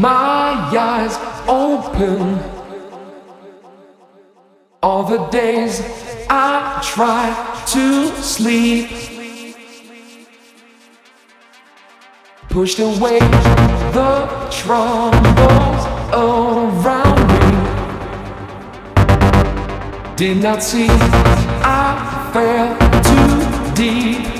my eyes open. All the days I tried to sleep. Pushed away the troubles around me. Did not see I fell too deep.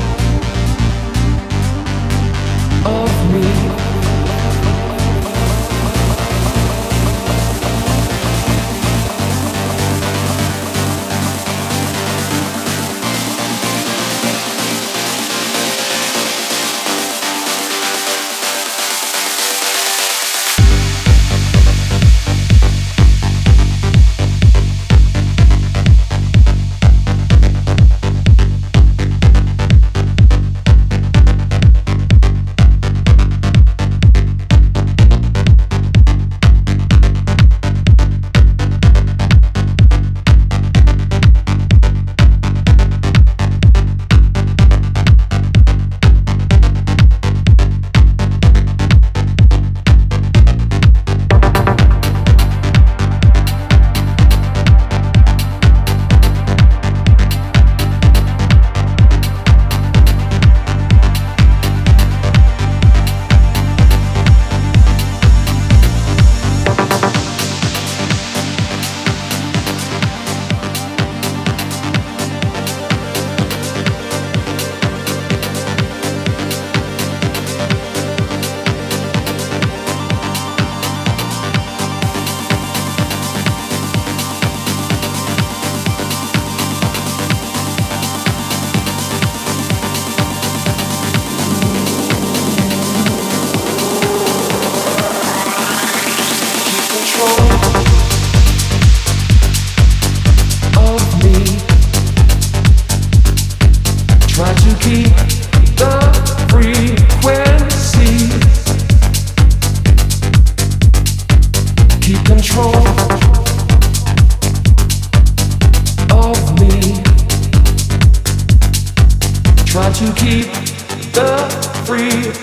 to keep the frequency.